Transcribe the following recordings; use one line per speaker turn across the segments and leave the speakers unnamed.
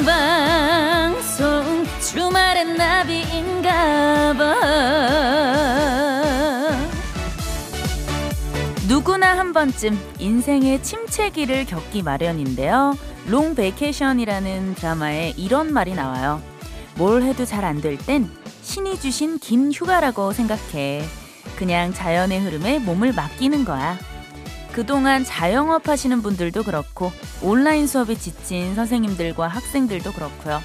생방송 주말엔 나비인가봐 누구나 한 번쯤 인생의 침체기를 겪기 마련인데요. Long Vacation이라는 드라마에 이런 말이 나와요. 뭘 해도 잘 안 될 땐 신이 주신 긴 휴가라고 생각해. 그냥 자연의 흐름에 몸을 맡기는 거야. 그동안 자영업 하시는 분들도 그렇고 온라인 수업에 지친 선생님들과 학생들도 그렇고요.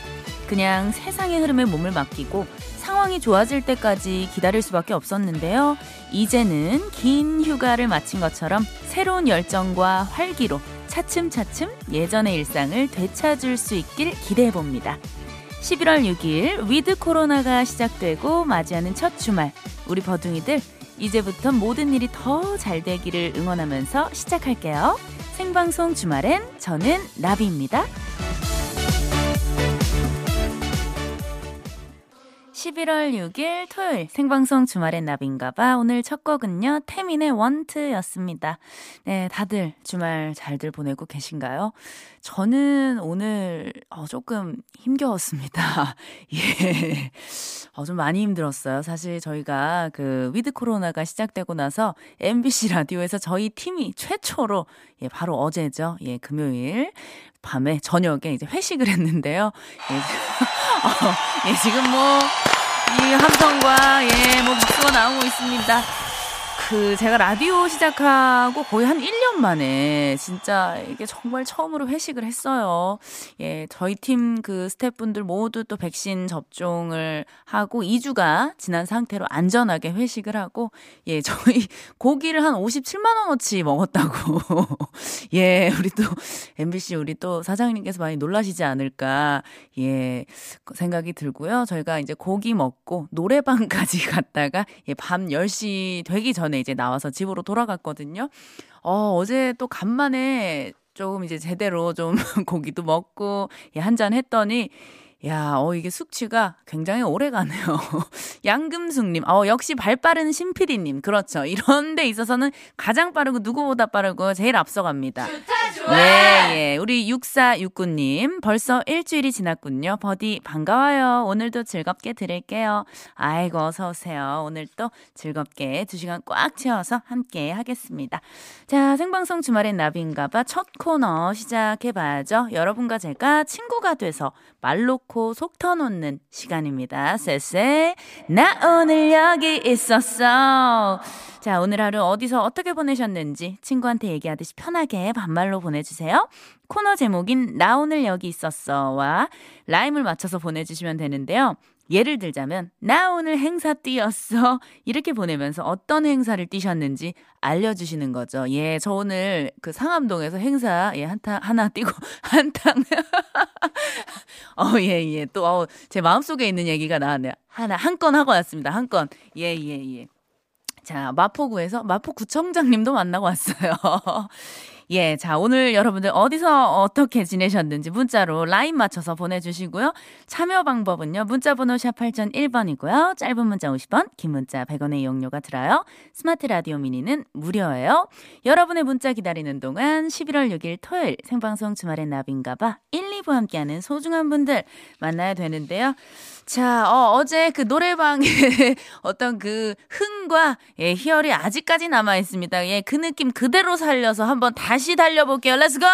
그냥 세상의 흐름에 몸을 맡기고 상황이 좋아질 때까지 기다릴 수밖에 없었는데요. 이제는 긴 휴가를 마친 것처럼 새로운 열정과 활기로 차츰차츰 예전의 일상을 되찾을 수 있길 기대해 봅니다. 11월 6일 위드 코로나가 시작되고 맞이하는 첫 주말 우리 버둥이들 이제부터 모든 일이 더 잘 되기를 응원하면서 시작할게요. 생방송 주말엔 저는 나비입니다. 11월 6일 토요일 생방송 주말엔 나비인가봐. 오늘 첫 곡은요, 태민의 Want였습니다. 네, 다들 주말 잘들 보내고 계신가요? 저는 오늘 어, 조금 힘겨웠습니다. 예. 어, 좀 많이 힘들었어요. 사실 저희가 그 위드 코로나가 시작되고 나서 MBC 라디오에서 저희 팀이 최초로 예, 바로 어제죠. 예, 금요일 밤에 저녁에 이제 회식을 했는데요. 예, 어, 예 지금 뭐 이 함성과 예, 뭐 박수가 나오고 있습니다. 그 제가 라디오 시작하고 거의 한 1년 만에 진짜 이게 정말 처음으로 회식을 했어요. 예, 저희 팀 그 스태프분들 모두 또 백신 접종을 하고 2주가 지난 상태로 안전하게 회식을 하고 예, 저희 고기를 한 57만 원어치 먹었다고. 예, 우리 또 MBC 우리 또 사장님께서 많이 놀라시지 않을까. 예, 생각이 들고요. 저희가 이제 고기 먹고 노래방까지 갔다가 예, 밤 10시 되기 전에 전에 이제 나와서 집으로 돌아갔거든요. 어, 어제 또 간만에 조금 이제 제대로 좀 고기도 먹고 예, 한잔 했더니 야, 어, 이게 숙취가 굉장히 오래 가네요. 양금숙님, 어, 역시 발 빠른 신피디님. 그렇죠. 이런 데 있어서는 가장 빠르고 누구보다 빠르고 제일 앞서갑니다. 좋아! 예, 예. 우리 6469님, 벌써 일주일이 지났군요. 버디, 반가워요. 오늘도 즐겁게 들을게요. 아이고, 어서오세요. 오늘 또 즐겁게 두 시간 꽉 채워서 함께 하겠습니다. 자, 생방송 주말엔 나비인가봐 첫 코너 시작해봐야죠. 여러분과 제가 친구가 돼서 말 놓고 속 터놓는 시간입니다. 쎄쎄, 나 오늘 여기 있었어. 자, 오늘 하루 어디서 어떻게 보내셨는지 친구한테 얘기하듯이 편하게 반말로 보내주세요. 코너 제목인 나 오늘 여기 있었어와 라임을 맞춰서 보내주시면 되는데요. 예를 들자면 나 오늘 행사 뛰었어 이렇게 보내면서 어떤 행사를 뛰셨는지 알려주시는 거죠. 예, 저 오늘 그 상암동에서 행사 예 한탕 하나 뛰고 한탕 어예 예. 또제 어, 마음 속에 있는 얘기가 나왔네요. 하나 한 건 하고 왔습니다. 한 건. 예 예, 예. 자, 마포구에서 마포구청장님도 만나고 왔어요. 예, 자, 오늘 여러분들 어디서 어떻게 지내셨는지 문자로 라인 맞춰서 보내주시고요. 참여 방법은요, 문자번호 샵 8001번이고요. 짧은 문자 50원, 긴 문자 100원의 이용료가 들어요. 스마트 라디오 미니는 무료예요. 여러분의 문자 기다리는 동안 11월 6일 토요일 생방송 주말의 나비인가봐 1, 2부 함께하는 소중한 분들 만나야 되는데요. 자, 어, 어제 그 노래방에 어떤 그 흥과 예, 희열이 아직까지 남아 있습니다. 예, 그 느낌 그대로 살려서 한번 다시 달려볼게요. 렛츠 고!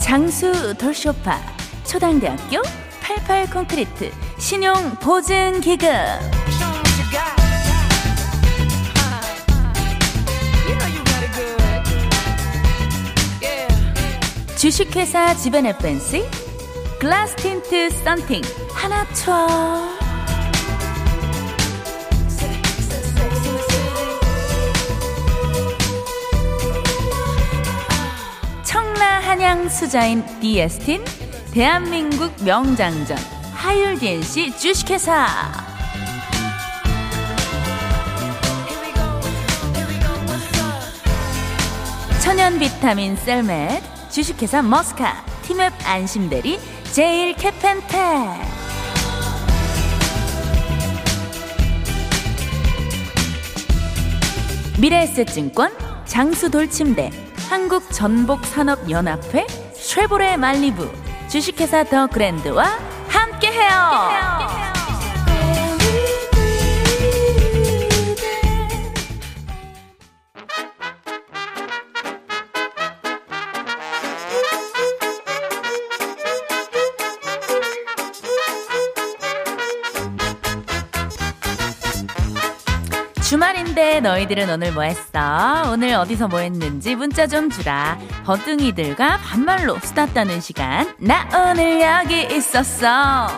장수 돌쇼파 초당대학교 88 콘크리트 신용 보증 기금 주식회사 지벤 펜시 글라스 틴트 썬팅. 하나초 청라 한양 수자인 디에스틴 대한민국 명장전. 하율 DNC 주식회사. 천연 비타민 셀멧 주식회사 머스카, 티맵 안심대리, 제일 캐펜테 미래에셋증권 장수돌침대 한국전복산업연합회 쉐보레 말리부 주식회사 더 그랜드와 함께해요. 함께해요. 주말인데 너희들은 오늘 뭐 했어? 오늘 어디서 뭐 했는지 문자 좀 주라. 버둥이들과 반말로 수다 따는 시간. 나 오늘 여기 있었어.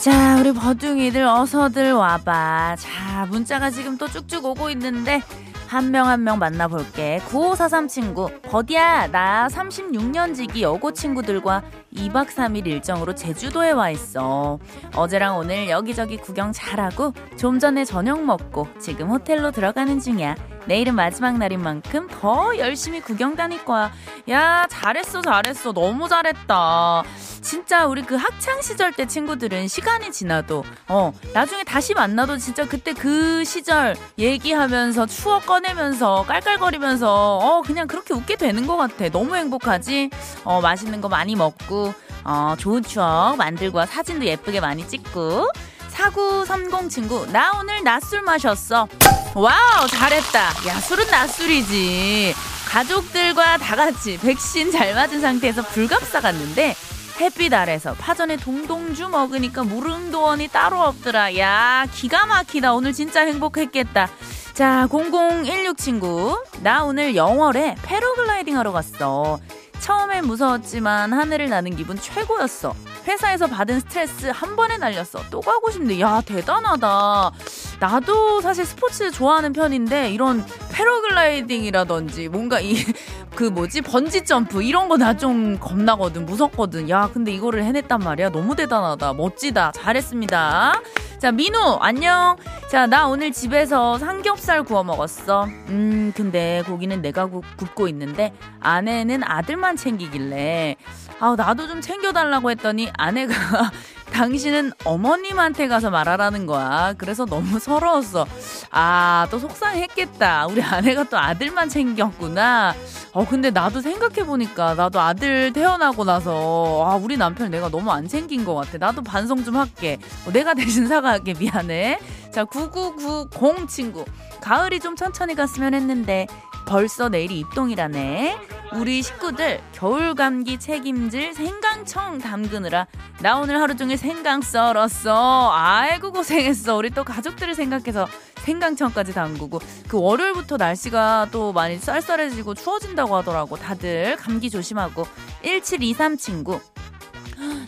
자, 우리 버둥이들 어서들 와봐. 자, 문자가 지금 또 쭉쭉 오고 있는데 한 명 한 명 만나볼게. 9543 친구. 버디야, 나 36년 지기 여고 친구들과 2박 3일 일정으로 제주도에 와 있어. 어제랑 오늘 여기저기 구경 잘하고 좀 전에 저녁 먹고 지금 호텔로 들어가는 중이야. 내일은 마지막 날인 만큼 더 열심히 구경 다닐 거야. 야, 잘했어, 잘했어. 너무 잘했다. 진짜 우리 그 학창 시절 때 친구들은 시간이 지나도 어 나중에 다시 만나도 진짜 그때 그 시절 얘기하면서 추억 꺼내면서 깔깔거리면서 어 그냥 그렇게 웃게 되는 것 같아. 너무 행복하지. 어 맛있는 거 많이 먹고 어 좋은 추억 만들고 사진도 예쁘게 많이 찍고. 4930 친구, 나 오늘 낮술 마셨어. Wow, 잘했다. 야, 술은 낮술이지. 가족들과 다 같이 백신 잘 맞은 상태에서 불갑사 갔는데, 햇빛 아래서 파전에 동동주 먹으니까 무릉도원이 따로 없더라. 야, 기가 막히다. 오늘 진짜 행복했겠다. 자, 0016 친구. 나 오늘 영월에 패러글라이딩 하러 갔어. 처음엔 무서웠지만 하늘을 나는 기분 최고였어. 회사에서 받은 스트레스 한 번에 날렸어. 또 가고 싶네. 야, 대단하다. 나도 사실 스포츠 좋아하는 편인데 이런 패러글라이딩이라든지 뭔가 이 그 뭐지? 번지 점프 이런 거 나 좀 겁나거든. 무섭거든. 야 근데 이거를 해냈단 말이야. 너무 대단하다. 멋지다. 잘했습니다. 자 민우 안녕. 자 나 오늘 집에서 삼겹살 구워 먹었어. 음 근데 고기는 내가 구, 굽고 있는데 아내는 아들만 챙기길래. 아 나도 좀 챙겨달라고 했더니 아내가 당신은 어머님한테 가서 말하라는 거야. 그래서 너무 서러웠어. 아, 또 속상했겠다. 우리 아내가 또 아들만 챙겼구나. 어, 근데 나도 생각해보니까 나도 아들 태어나고 나서 아, 우리 남편 내가 너무 안 챙긴 것 같아. 나도 반성 좀 할게. 어, 내가 대신 사과할게. 미안해. 자, 9990 친구. 가을이 좀 천천히 갔으면 했는데 벌써 내일이 입동이라네. 우리 식구들 겨울 감기 책임질 생강청 담그느라 나 오늘 하루 종일 생강 썰었어. 아이고 고생했어. 우리 또 가족들을 생각해서 생강청까지 담그고 그 월요일부터 날씨가 또 많이 쌀쌀해지고 추워진다고 하더라고. 다들 감기 조심하고 1723 친구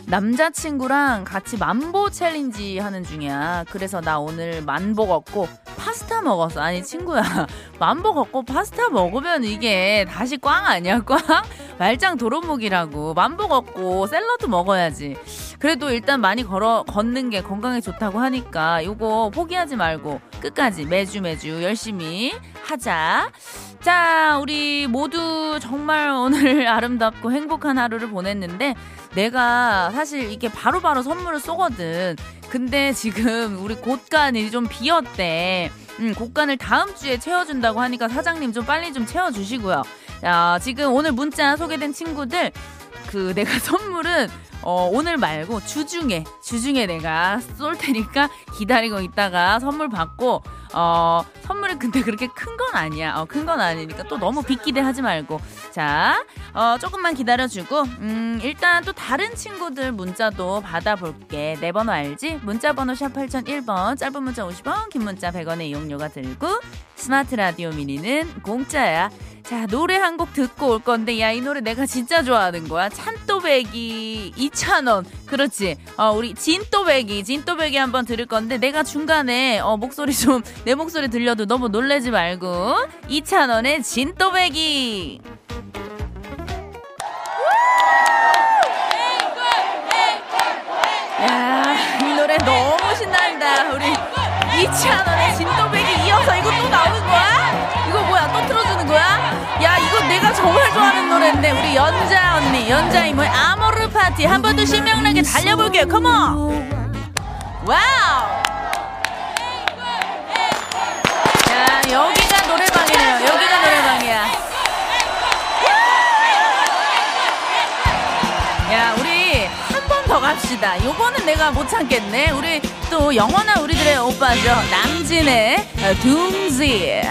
남자친구랑 같이 만보 챌린지 하는 중이야. 그래서 나 오늘 만보 걷고 파스타 먹었어. 아니, 친구야. 만보 걷고 파스타 먹으면 이게 다시 꽝 아니야, 꽝? 말짱 도루묵이라고. 만보 걷고 샐러드 먹어야지. 그래도 일단 많이 걸어, 걷는 게 건강에 좋다고 하니까 요거 포기하지 말고 끝까지 매주 매주 열심히 하자. 자, 우리 모두 정말 오늘 아름답고 행복한 하루를 보냈는데 내가 사실 이게 바로바로 바로 선물을 쏘거든. 근데 지금 우리 곳간이 좀 비었대. 음, 곳간을 다음 주에 채워준다고 하니까 사장님 좀 빨리 좀 채워주시고요. 자, 지금 오늘 문자 소개된 친구들, 그 내가 선물은 어, 오늘 말고 주중에, 주중에 내가 쏠 테니까 기다리고 있다가 선물 받고, 어, 선물이 근데 그렇게 큰 건 아니야. 어, 큰 건 아니니까 또 너무 빅기대 하지 말고. 자, 어, 조금만 기다려주고, 음, 일단 또 다른 친구들 문자도 받아볼게. 내 번호 알지? 문자번호 샵 8001번, 짧은 문자 50원, 긴 문자 100원의 이용료가 들고, 스마트 라디오 미니는 공짜야. 자, 노래 한 곡 듣고 올 건데, 야, 이 노래 내가 진짜 좋아하는 거야. 찬또배기 2,000원. 그렇지. 어, 우리 진또배기, 진또배기 한번 들을 건데, 내가 중간에, 어, 목소리 좀, 내 목소리 들려도 너무 놀래지 말고, 2,000원의 진또배기. 야, 이 노래 너무 신난다. 우리 이찬원의 진또배기 정말 좋아하는 노래인데, 우리 연자 언니, 연자 이모의 아모르 파티 한 번 더 신명나게 달려볼게요. Come on! Wow! 야, 여기가 노래방이에요. 여기가 노래방이야. 야, 우리 한 번 더 갑시다. 요거는 내가 못 참겠네. 우리 또 영원한 우리들의 오빠죠. 남진의 둥지.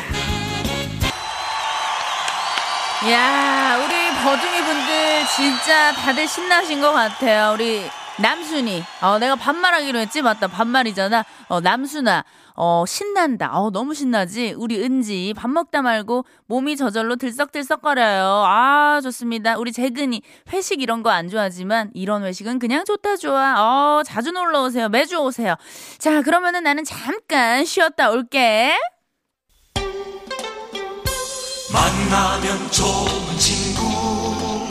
야, 우리 버둥이 분들 진짜 다들 신나신 것 같아요. 우리 남순이. 어, 내가 반말하기로 했지? 맞다. 반말이잖아. 어, 남순아. 어, 신난다. 어, 너무 신나지? 우리 은지. 밥 먹다 말고 몸이 저절로 들썩들썩거려요. 아, 좋습니다. 우리 재근이. 회식 이런 거 안 좋아하지만 이런 회식은 그냥 좋다 좋아. 어, 자주 놀러 오세요. 매주 오세요. 자, 그러면은 나는 잠깐 쉬었다 올게. 만나면 좋은 친구.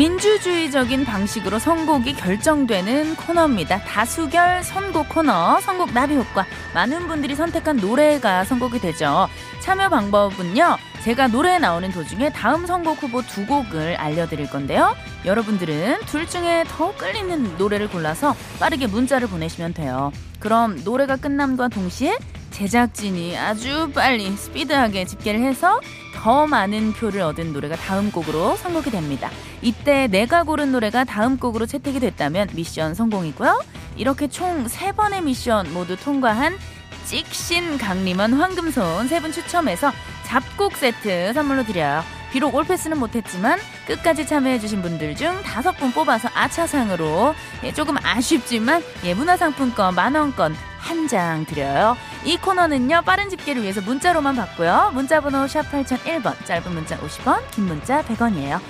민주주의적인 방식으로 선곡이 결정되는 코너입니다. 다수결 선곡 코너, 선곡 나비 효과. 많은 분들이 선택한 노래가 선곡이 되죠. 참여 방법은요. 제가 노래 나오는 도중에 다음 선곡 후보 두 곡을 알려드릴 건데요. 여러분들은 둘 중에 더 끌리는 노래를 골라서 빠르게 문자를 보내시면 돼요. 그럼 노래가 끝남과 동시에 제작진이 아주 빨리 스피드하게 집계를 해서 더 많은 표를 얻은 노래가 다음 곡으로 선곡이 됩니다. 이때 내가 고른 노래가 다음 곡으로 채택이 됐다면 미션 성공이고요. 이렇게 총 3번의 미션 모두 통과한 찍신 강림원 황금손 세 분 추첨해서 잡곡 세트 선물로 드려요. 비록 올패스는 못했지만 끝까지 참여해주신 분들 중 다섯 분 뽑아서 아차상으로 예, 조금 아쉽지만 예, 문화상품권 만원권 한 장 드려요. 이 코너는요 빠른 집계를 위해서 문자로만 받고요. 문자번호 샵 8001번 짧은 문자 50원 긴 문자 100원이에요.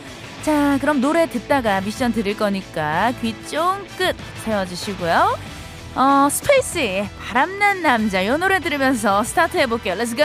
자 그럼 노래 듣다가 미션 드릴 거니까 귀 쫑긋 세워주시고요. 어, 스페이스의 바람난 남자 이 노래 들으면서 스타트 해볼게요. Let's go!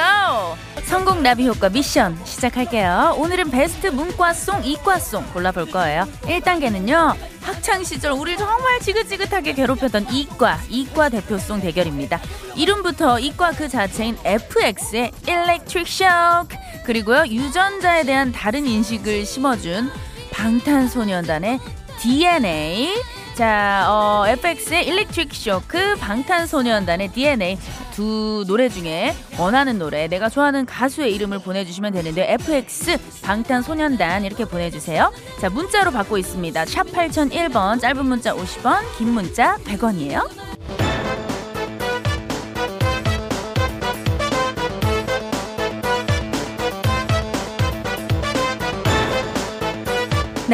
성공 나비 효과 미션 시작할게요. 오늘은 베스트 문과송, 이과송 골라볼 거예요. 1단계는요. 학창 시절 우리 정말 지긋지긋하게 괴롭혔던 이과, 이과 대표송 대결입니다. 이름부터 이과 그 자체인 FX의 Electric Shock 그리고요 유전자에 대한 다른 인식을 심어준 방탄소년단의 DNA 자, 어, FX의 일렉트릭 쇼크, 방탄소년단의 DNA 두 노래 중에 원하는 노래, 내가 좋아하는 가수의 이름을 보내주시면 되는데 FX 방탄소년단 이렇게 보내주세요. 자, 문자로 받고 있습니다. 샵 8001번, 짧은 문자 50원, 긴 문자 100원이에요.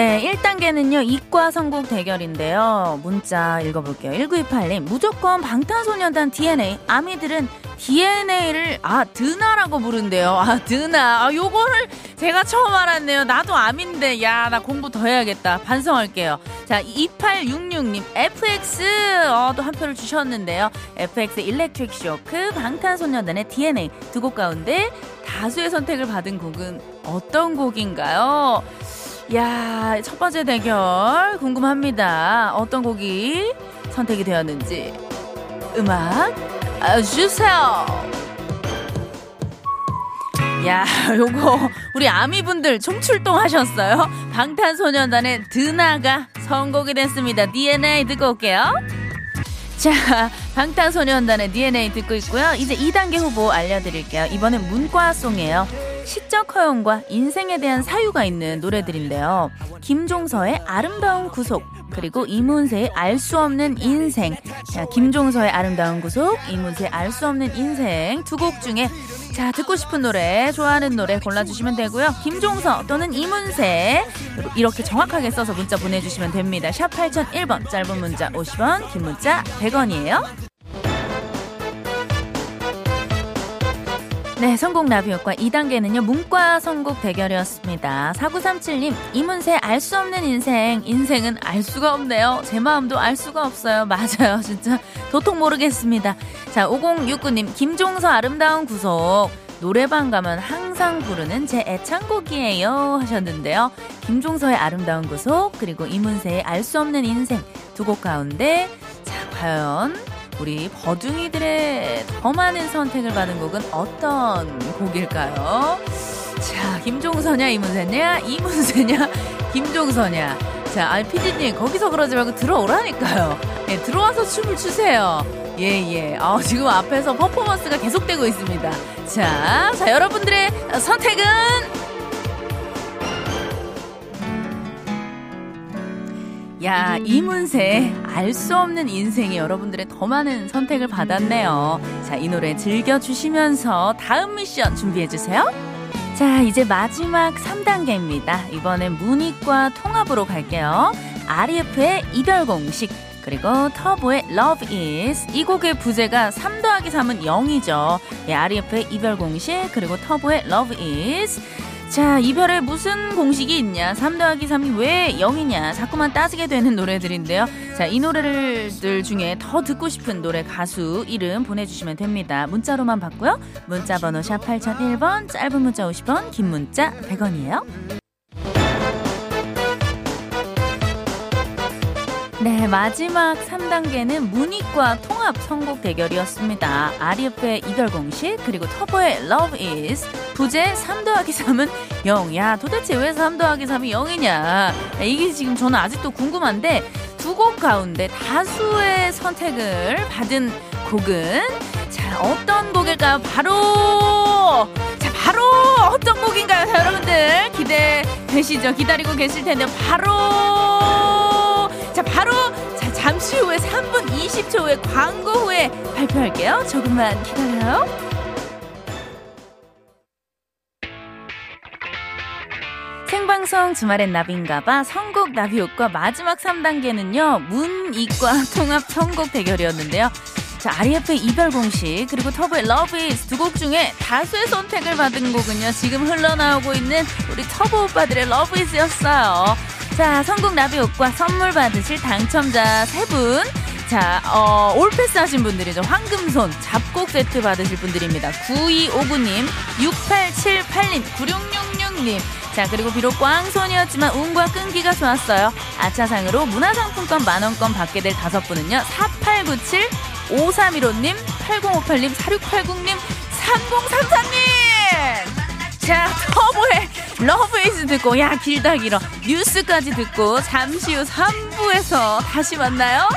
네, 1단계는요, 이과 선곡 대결인데요. 문자 읽어볼게요. 1928님, 무조건 방탄소년단 DNA. 아미들은 DNA를, 아, 드나라고 부른대요. 아, 드나. 아, 요거를 제가 처음 알았네요. 나도 암인데, 야, 나 공부 더 해야겠다. 반성할게요. 자, 2866님, FX. 어, 또 한 표를 주셨는데요. FX 일렉트릭 쇼크, 방탄소년단의 DNA. 두 곡 가운데 다수의 선택을 받은 곡은 어떤 곡인가요? 야, 첫 번째 대결 궁금합니다. 어떤 곡이 선택이 되었는지. 음악 주세요. 야, 요거 우리 아미 분들 총출동 하셨어요? 방탄소년단의 드나가 선곡이 됐습니다. DNA 듣고 올게요. 자, 방탄소년단의 DNA 듣고 있고요. 이제 2단계 후보 알려드릴게요. 이번엔 문과송이에요. 시적 허용과 인생에 대한 사유가 있는 노래들인데요. 김종서의 아름다운 구속, 그리고 이문세의 알 수 없는 인생. 자, 김종서의 아름다운 구속, 이문세의 알 수 없는 인생 두 곡 중에 자, 듣고 싶은 노래, 좋아하는 노래 골라주시면 되고요. 김종서 또는 이문세 이렇게 정확하게 써서 문자 보내주시면 됩니다. 샵 8001번, 짧은 문자 50원, 긴 문자 100원이에요. 네, 성공 라비효과 2단계는요, 문과 선곡 대결이었습니다. 4937님, 이문세 알 수 없는 인생. 인생은 알 수가 없네요. 제 마음도 알 수가 없어요. 맞아요. 진짜 도통 모르겠습니다. 자, 5069님, 김종서 아름다운 구속. 노래방 가면 항상 부르는 제 애창곡이에요. 하셨는데요. 김종서의 아름다운 구속, 그리고 이문세의 알 수 없는 인생. 두 곡 가운데, 자, 과연 우리 버둥이들의 더 많은 선택을 받은 곡은 어떤 곡일까요? 자, 김종서냐, 이문세냐, 이문세냐, 김종서냐. 자, 아니, 피디님, 거기서 그러지 말고 들어오라니까요. 예, 들어와서 춤을 추세요. 예, 예. 아, 지금 앞에서 퍼포먼스가 계속되고 있습니다. 자, 자, 여러분들의 선택은 야, 이문세 알 수 없는 인생이 여러분들의 더 많은 선택을 받았네요. 자, 이 노래 즐겨주시면서 다음 미션 준비해주세요. 자, 이제 마지막 3단계입니다. 이번엔 문익과 통합으로 갈게요. RF의 이별 공식, 그리고 터보의 Love Is. 이 곡의 부제가 3 더하기 3은 0이죠. 예, RF의 이별 공식, 그리고 터보의 Love Is. 자, 이별에 무슨 공식이 있냐? 3 더하기 3이 왜 0이냐? 자꾸만 따지게 되는 노래들인데요. 자, 이 노래들 중에 더 듣고 싶은 노래 가수 이름 보내주시면 됩니다. 문자로만 받고요. 문자 번호 샵 8001번, 짧은 문자 50원, 긴 문자 100원이에요. 네, 마지막 3단계는 문익과 통합 선곡 대결이었습니다. 아리프의 이별 공식, 그리고 터보의 Love Is, 부제 3 더하기 3은 0. 야, 도대체 왜 3 더하기 3이 0이냐. 이게 지금 저는 아직도 궁금한데, 두 곡 가운데 다수의 선택을 받은 곡은, 자, 어떤 곡일까요? 바로, 자, 바로 어떤 곡인가요? 자, 여러분들 기대되시죠? 기다리고 계실 텐데, 바로, 자, 바로 자, 잠시 후에 3분 20초 후에 광고 후에 발표할게요. 조금만 기다려요. 생방송 주말엔 나비인가봐 선곡 나비효과 마지막 3단계는요 문이과 통합 선곡 대결이었는데요 자 R.ef의 이별 공식 그리고 터보의 Love Is 두 곡 중에 다수의 선택을 받은 곡은요 지금 흘러나오고 있는 우리 터보 오빠들의 Love Is였어요 자, 성공 나비효과 선물 받으실 당첨자 세 분. 자, 어, all pass 하신 분들이죠. 황금손 잡곡 세트 받으실 분들입니다. 9259님, 6878님, 9666님. 자, 그리고 비록 꽝손이었지만 운과 끈기가 좋았어요. 아차상으로 문화상품권 만원권 받게 될 다섯 분은요. 4897, 5315님, 8058님, 4680님, 3033님! 자, 터보의 Love Is 듣고, 야, 길다 길어. 뉴스까지 듣고, 잠시 후 3부에서 다시 만나요.